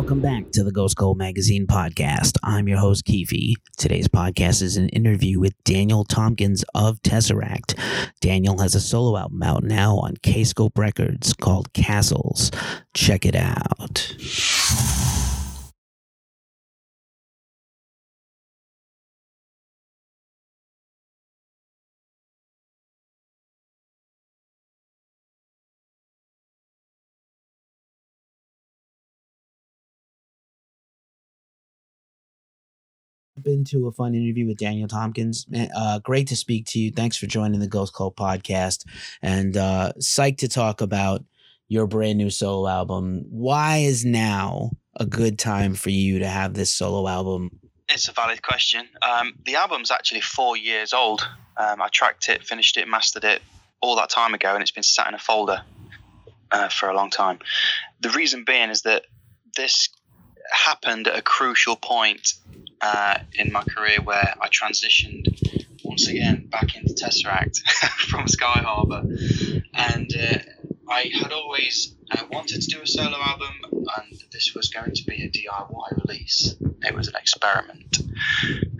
Welcome back to the Ghost Cult Magazine podcast. I'm your host, Keefe. Today's podcast is an interview with Daniel Tompkins of Tesseract. Daniel has a solo album out now on Kscope Records called Castles. Check it out. Been to a fun interview with Daniel Tompkins. Uh, great to speak to you. Thanks for joining the Ghost Cult podcast and uh, psyched to talk about your brand new solo album. Why is now a good time for you to have this solo album? It's a valid question. Um, the album's actually four years old. Um, I tracked it, finished it, mastered it all that time ago, and it's been sat in a folder uh, for a long time. The reason being is that this happened at a crucial point uh, in my career where I transitioned once again back into Tesseract from Skyharbor, and uh, I had always uh, wanted to do a solo album, and this was going to be a DIY release. It was an experiment.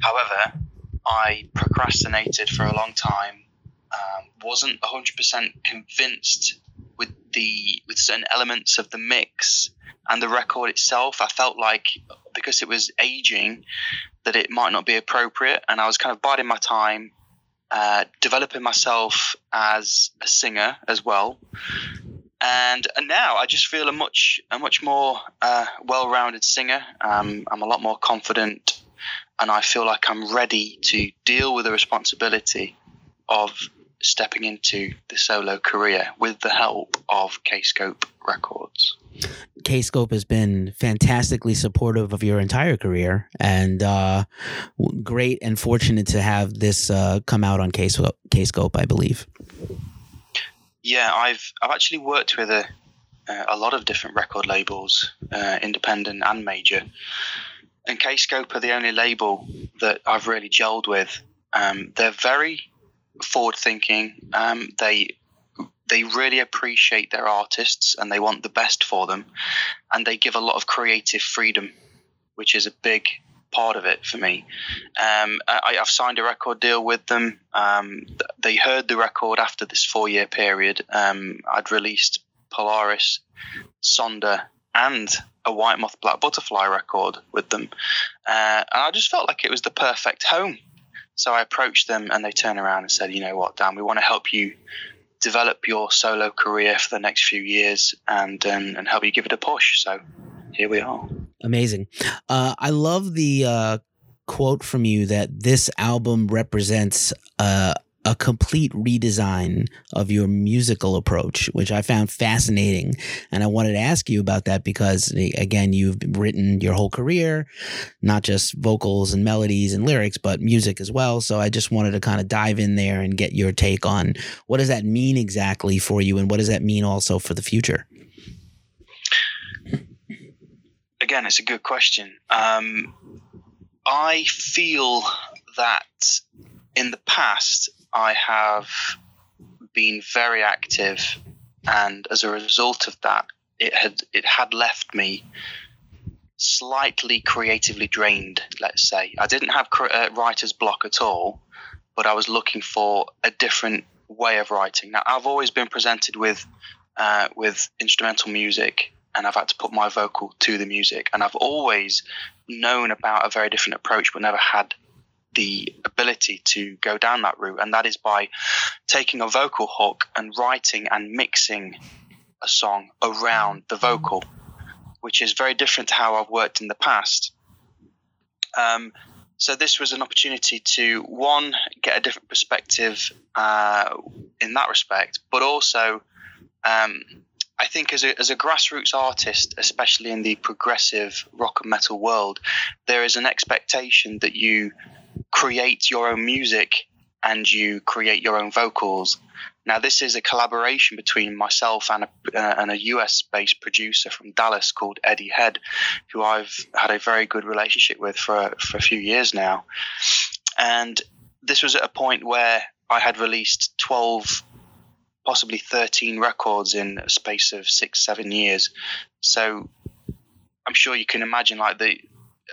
However, I procrastinated for a long time. Um, wasn't 100% convinced with the with certain elements of the mix and the record itself. I felt like because it was aging that it might not be appropriate, and I was kind of biding my time, uh, developing myself as a singer as well. And, and now I just feel a much a much more uh, well-rounded singer. Um, I'm a lot more confident, and I feel like I'm ready to deal with the responsibility of stepping into the solo career with the help of Kscope Records. Kscope has been fantastically supportive of your entire career, and uh, great and fortunate to have this uh, come out on Kscope, Kscope, I believe. Yeah, I've I've actually worked with a a lot of different record labels, uh, independent and major, and Kscope are the only label that I've really gelled with. Um, they're very forward thinking. Um, they they really appreciate their artists and they want the best for them, and they give a lot of creative freedom, which is a big part of it for me. Um, I, have signed a record deal with them. Um, they heard the record after this four year period. Um, I'd released Polaris, Sonder, and a White Moth Black Butterfly record with them. Uh, and I just felt like it was the perfect home. So I approached them and they turned around and said, you know what, Dan, we want to help you develop your solo career for the next few years and um, and help you give it a push. So here we are. Amazing. Uh, I love the uh, quote from you that this album represents uh, a complete redesign of your musical approach, which I found fascinating. And I wanted to ask you about that because, again, you've written your whole career, not just vocals and melodies and lyrics, but music as well. So I just wanted to kind of dive in there and get your take on what does that mean exactly for you, and what does that mean also for the future? Again, it's a good question. Um, I feel that in the past, I have been very active, and as a result of that, it had it had left me slightly creatively drained. Let's say I didn't have uh, writer's block at all, but I was looking for a different way of writing. Now I've always been presented with uh, with instrumental music, and I've had to put my vocal to the music, and I've always known about a very different approach, but never had the ability to go down that route, and that is by taking a vocal hook and writing and mixing a song around the vocal, which is very different to how I've worked in the past. Um, so this was an opportunity to one get a different perspective uh, in that respect, but also um, I think as a, as a grassroots artist, especially in the progressive rock and metal world, there is an expectation that you create your own music and you create your own vocals. Now, this is a collaboration between myself and a, uh, and a US based producer from Dallas called Eddie Head, who I've had a very good relationship with for, for a few years now. And this was at a point where I had released 12, possibly 13 records in a space of six, seven years. So I'm sure you can imagine like the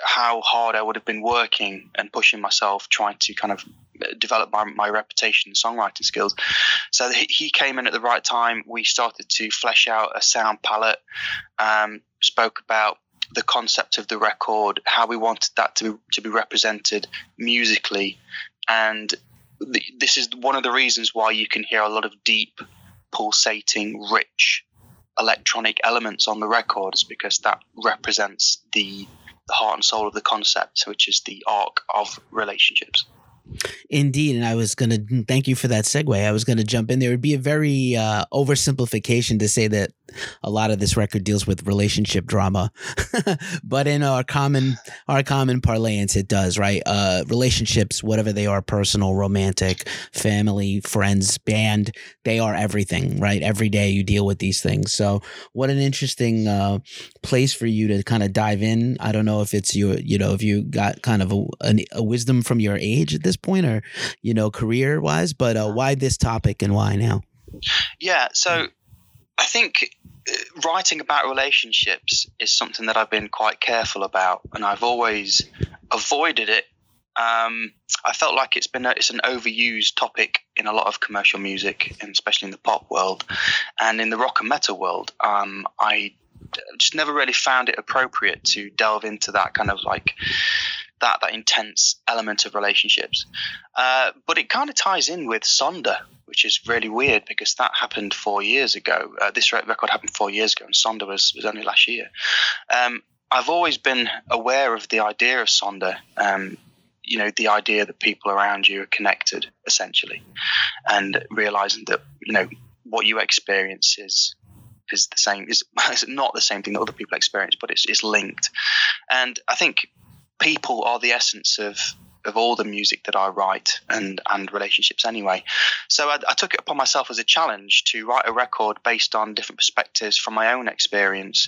how hard I would have been working and pushing myself, trying to kind of develop my, my reputation and songwriting skills. So he came in at the right time. We started to flesh out a sound palette, um, spoke about the concept of the record, how we wanted that to, to be represented musically. And this is one of the reasons why you can hear a lot of deep, pulsating, rich electronic elements on the record, is because that represents the, the heart and soul of the concept, which is the arc of relationships. Indeed, and I was going to thank you for that segue. I was going to jump in there. Would be a very uh, oversimplification to say that a lot of this record deals with relationship drama, but in our common our common parlance, it does right. Uh, relationships, whatever they are, personal, romantic, family, friends, band, they are everything. Right, every day you deal with these things. So, what an interesting uh, place for you to kind of dive in. I don't know if it's your, you know, if you got kind of a, a, a wisdom from your age at this point, or you know, career wise, but uh, why this topic and why now? Yeah, so I think uh, writing about relationships is something that I've been quite careful about, and I've always avoided it. Um, I felt like it's been a, it's an overused topic in a lot of commercial music, and especially in the pop world, and in the rock and metal world. Um, I just never really found it appropriate to delve into that kind of like that that intense element of relationships. Uh, but it kind of ties in with Sonder, which is really weird because that happened four years ago. Uh, this record happened four years ago, and Sonder was, was only last year. Um, I've always been aware of the idea of Sonder. Um, you know, the idea that people around you are connected, essentially, and realizing that you know what you experience is is the same is, is not the same thing that other people experience, but it's, it's linked. And I think people are the essence of of all the music that I write and and relationships anyway. So I, I, took it upon myself as a challenge to write a record based on different perspectives from my own experience.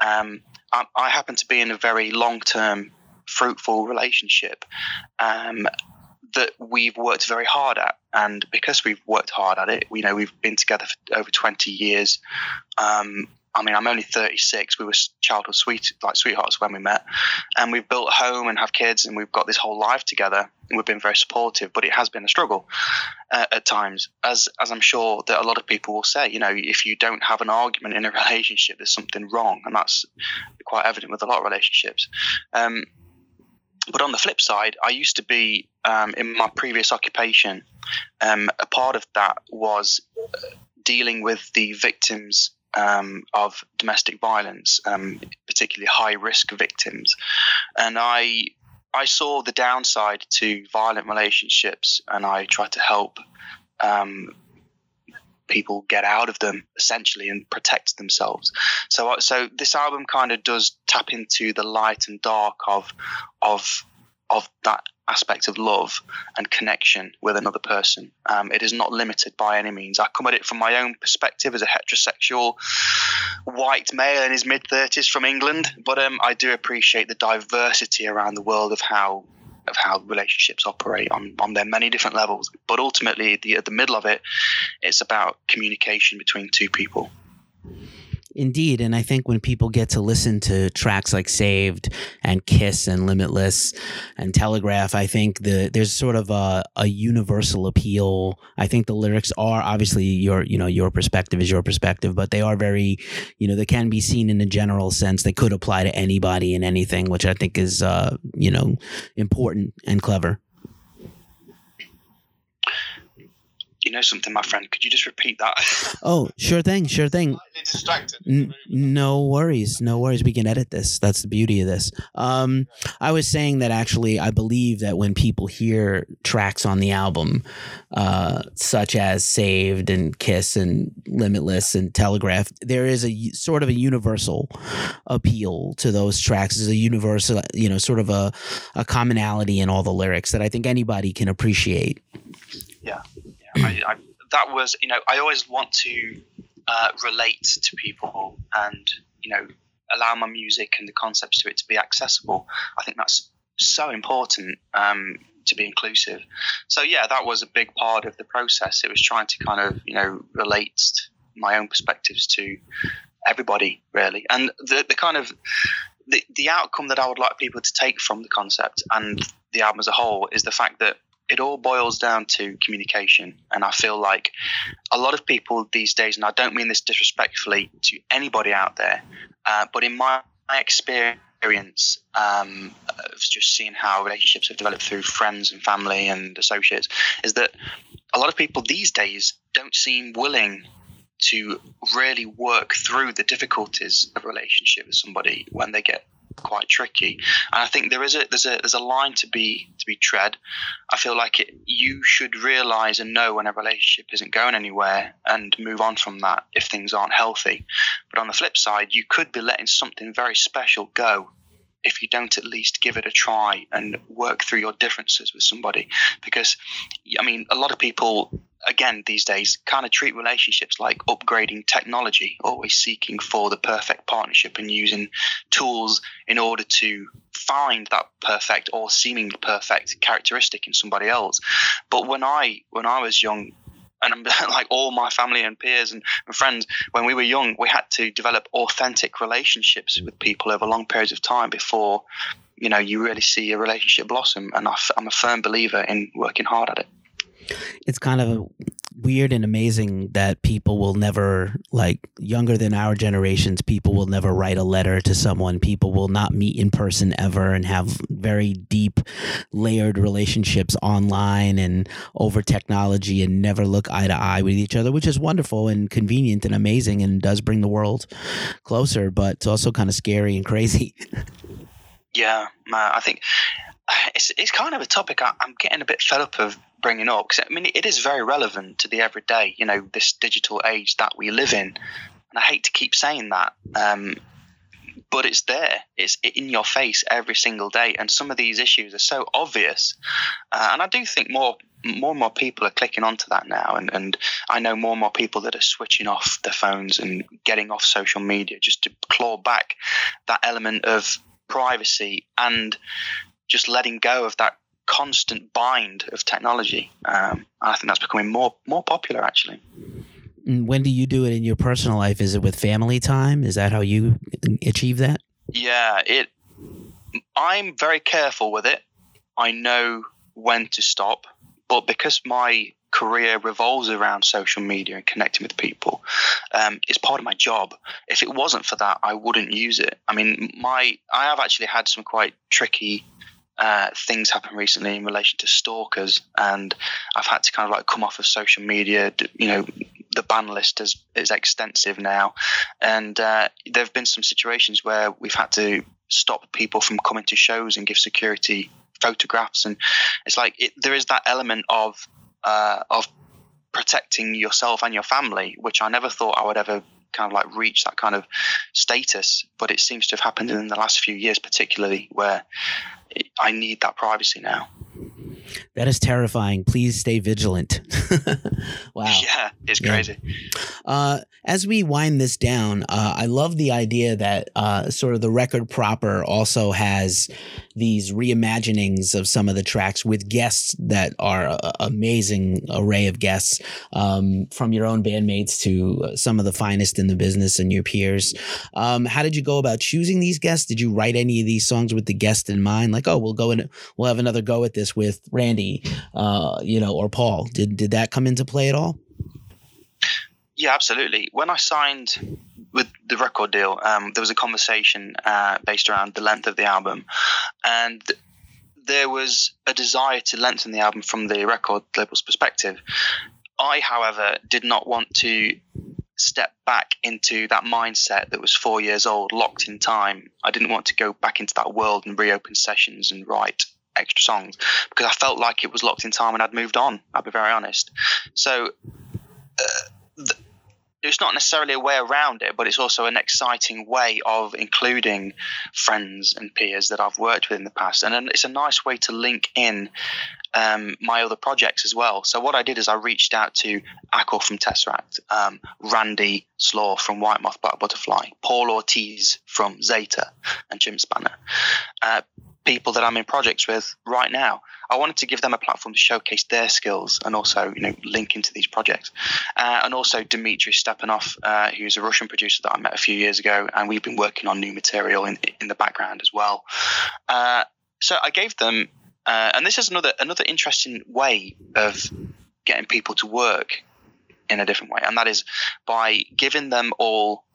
Um, I, I, happen to be in a very long term, fruitful relationship. Um, that we've worked very hard at, and because we've worked hard at it, we know we've been together for over twenty years. Um, I mean, I'm only 36. We were childhood sweet, like sweethearts when we met, and we've built a home and have kids, and we've got this whole life together. And we've been very supportive, but it has been a struggle uh, at times, as as I'm sure that a lot of people will say. You know, if you don't have an argument in a relationship, there's something wrong, and that's quite evident with a lot of relationships. Um, but on the flip side, I used to be um, in my previous occupation. Um, a part of that was dealing with the victims um, of domestic violence, um, particularly high risk victims. And I I saw the downside to violent relationships, and I tried to help um, people get out of them essentially and protect themselves. So so this album kind of does tap into the light and dark of of of that aspect of love and connection with another person. Um, it is not limited by any means. I come at it from my own perspective as a heterosexual white male in his mid 30s from England, but um, I do appreciate the diversity around the world of how of how relationships operate on, on their many different levels. But ultimately, the, at the middle of it, it's about communication between two people. Indeed. And I think when people get to listen to tracks like Saved and Kiss and Limitless and Telegraph, I think the there's sort of a, a universal appeal. I think the lyrics are obviously your, you know, your perspective is your perspective, but they are very, you know, they can be seen in a general sense. They could apply to anybody and anything, which I think is, uh, you know, important and clever. You know something, my friend? Could you just repeat that? oh, sure thing, sure thing. N- no worries, no worries. We can edit this. That's the beauty of this. Um, I was saying that actually, I believe that when people hear tracks on the album, uh, such as "Saved" and "Kiss" and "Limitless" and "Telegraph," there is a sort of a universal appeal to those tracks. There's a universal, you know, sort of a a commonality in all the lyrics that I think anybody can appreciate. Yeah. I, I, that was, you know, I always want to uh, relate to people and, you know, allow my music and the concepts to it to be accessible. I think that's so important um, to be inclusive. So yeah, that was a big part of the process. It was trying to kind of, you know, relate my own perspectives to everybody really, and the the kind of the the outcome that I would like people to take from the concept and the album as a whole is the fact that it all boils down to communication. And I feel like a lot of people these days, and I don't mean this disrespectfully to anybody out there, uh, but in my, my experience um, of just seeing how relationships have developed through friends and family and associates, is that a lot of people these days don't seem willing to really work through the difficulties of a relationship with somebody when they get quite tricky. And I think there is a there's a there's a line to be to be tread. I feel like it, you should realize and know when a relationship isn't going anywhere and move on from that if things aren't healthy. But on the flip side, you could be letting something very special go if you don't at least give it a try and work through your differences with somebody. Because, I mean, a lot of people, again, these days kind of treat relationships like upgrading technology, always seeking for the perfect partnership and using tools in order to find that perfect or seemingly perfect characteristic in somebody else. But when I when I was young, and I'm like all my family and peers and, and, friends, when we were young, we had to develop authentic relationships mm. with people over long periods of time before, you know, you really see a relationship blossom. And I, I'm a firm believer in working hard at it. It's kind of weird and amazing that people will never like younger than our generations people will never write a letter to someone. People will not meet in person ever and have very deep layered relationships online and over technology and never look eye to eye with each other which is wonderful and convenient and amazing and does bring the world closer but it's also kind of scary and crazy. Yeah i think it's, it's kind of a topic I, am getting a bit fed up of bringing up because I mean it is very relevant to the everyday, you know, this digital age that we live in. And I hate to keep saying that, um, but it's there. It's in your face every single day, and some of these issues are so obvious. Uh, and I do think more more and more people are clicking onto that now, and, and I know more and more people that are switching off their phones and getting off social media just to claw back that element of privacy and just letting go of that constant bind of technology. Um, I think that's becoming more more popular actually. When do you do it in your personal life? Is it with family time? Is that how you achieve that? Yeah, it. I'm very careful with it. I know when to stop, but because my career revolves around social media and connecting with people. Um, it's part of my job. If it wasn't for that, I wouldn't use it. I mean, my I have actually had some quite tricky uh, things happened recently in relation to stalkers, and I've had to kind of like come off of social media. You know, the ban list is is extensive now, and uh, there have been some situations where we've had to stop people from coming to shows and give security photographs, and it's like it, there is that element of uh, of protecting yourself and your family, which I never thought I would ever kind of like reach that kind of status, but it seems to have happened in the last few years, particularly where I need that privacy now. That is terrifying. Please stay vigilant. wow. Yeah, it's crazy. Yeah. Uh, as we wind this down, uh, I love the idea that uh, sort of the record proper also has these reimaginings of some of the tracks with guests that are a, amazing array of guests um, from your own bandmates to some of the finest in the business and your peers. Um, how did you go about choosing these guests? Did you write any of these songs with the guest in mind? Like, oh, we'll go and we'll have another go at this with Randy, uh, you know, or Paul. Did did that come into play at all? Yeah, absolutely. When I signed with the record deal, um, there was a conversation uh, based around the length of the album, and there was a desire to lengthen the album from the record label's perspective. I, however, did not want to step back into that mindset that was four years old, locked in time. I didn't want to go back into that world and reopen sessions and write extra songs because I felt like it was locked in time and I'd moved on. I'll be very honest. So. Uh, it's not necessarily a way around it, but it's also an exciting way of including friends and peers that I've worked with in the past. And it's a nice way to link in um, my other projects as well. So what I did is I reached out to Acle from Tesseract, um, Randy Slaugh from White Moth Black Butterfly, Paul Ortiz from Zeta and Jim Spanner. Uh, people that I'm in projects with right now. I wanted to give them a platform to showcase their skills and also, you know, link into these projects. Uh, and also Dmitry Stepanov, uh, who's a Russian producer that I met a few years ago, and we've been working on new material in in the background as well. Uh, so I gave them, uh, and this is another another interesting way of getting people to work in a different way, and that is by giving them all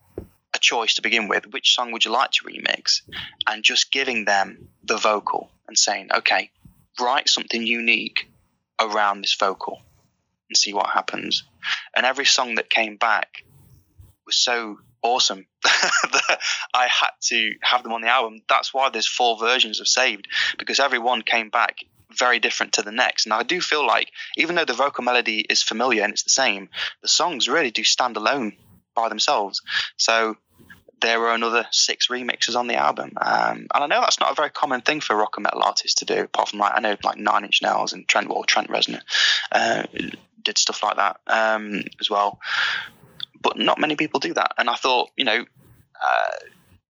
choice to begin with. Which song would you like to remix? And just giving them the vocal and saying, okay, write something unique around this vocal and see what happens. And every song that came back was so awesome that I had to have them on the album. That's why there's four versions of Saved because every one came back very different to the next. And I do feel like even though the vocal melody is familiar and it's the same, the songs really do stand alone by themselves. So there were another six remixes on the album, um, and I know that's not a very common thing for rock and metal artists to do. Apart from like I know like Nine Inch Nails and Trent or Trent Reznor uh, did stuff like that um, as well, but not many people do that. And I thought, you know. Uh,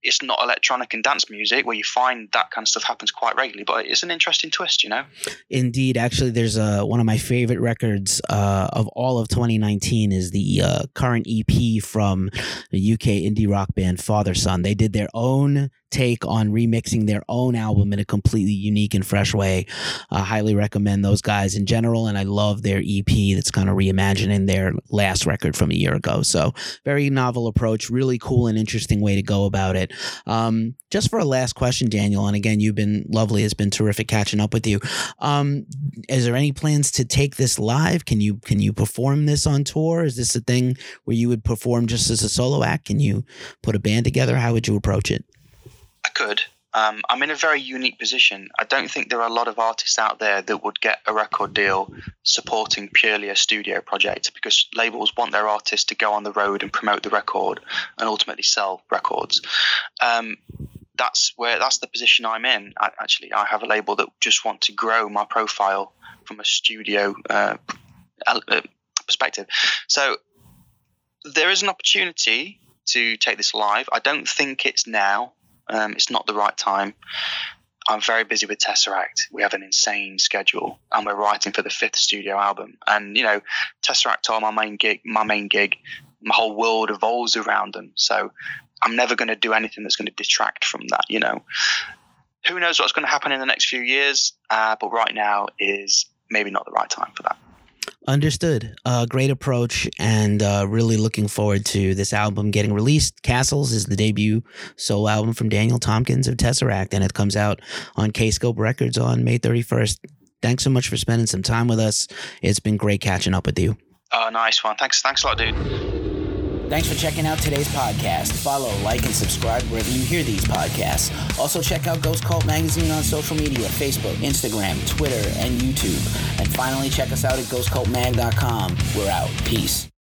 it's not electronic and dance music where you find that kind of stuff happens quite regularly, but it's an interesting twist, you know. Indeed, actually, there's uh, one of my favorite records uh, of all of 2019 is the uh, current EP from the UK indie rock band Fatherson. They did their own take on remixing their own album in a completely unique and fresh way. I highly recommend those guys in general, and I love their EP that's kind of reimagining their last record from a year ago. So, very novel approach, really cool and interesting way to go about it. Um, just for a last question, Daniel, and again, you've been lovely. It's been terrific catching up with you. Um, is there any plans to take this live? Can you can you perform this on tour? Is this a thing where you would perform just as a solo act? Can you put a band together? How would you approach it? Could. Um, I'm in a very unique position. I don't think there are a lot of artists out there that would get a record deal supporting purely a studio project because labels want their artists to go on the road and promote the record and ultimately sell records. Um, that's where that's the position I'm in. I, actually, I have a label that just want to grow my profile from a studio uh, uh perspective. So there is an opportunity to take this live. I don't think it's now. Um, it's not the right time. I'm very busy with Tesseract. We have an insane schedule, and we're writing for the fifth studio album. And you know, Tesseract are my main gig. My main gig. My whole world evolves around them. So I'm never going to do anything that's going to detract from that. You know, who knows what's going to happen in the next few years? Uh, but right now is maybe not the right time for that. Understood. Uh, great approach, and uh, really looking forward to this album getting released. Castles is the debut solo album from Daniel Tompkins of Tesseract, and it comes out on Kscope Records on May 31st. Thanks so much for spending some time with us. It's been great catching up with you. Oh, nice one. Thanks. Thanks a lot, dude. Thanks for checking out today's podcast. Follow, like, and subscribe wherever you hear these podcasts. Also, check out Ghost Cult Magazine on social media Facebook, Instagram, Twitter, and YouTube. And finally, check us out at ghostcultmag.com. We're out. Peace.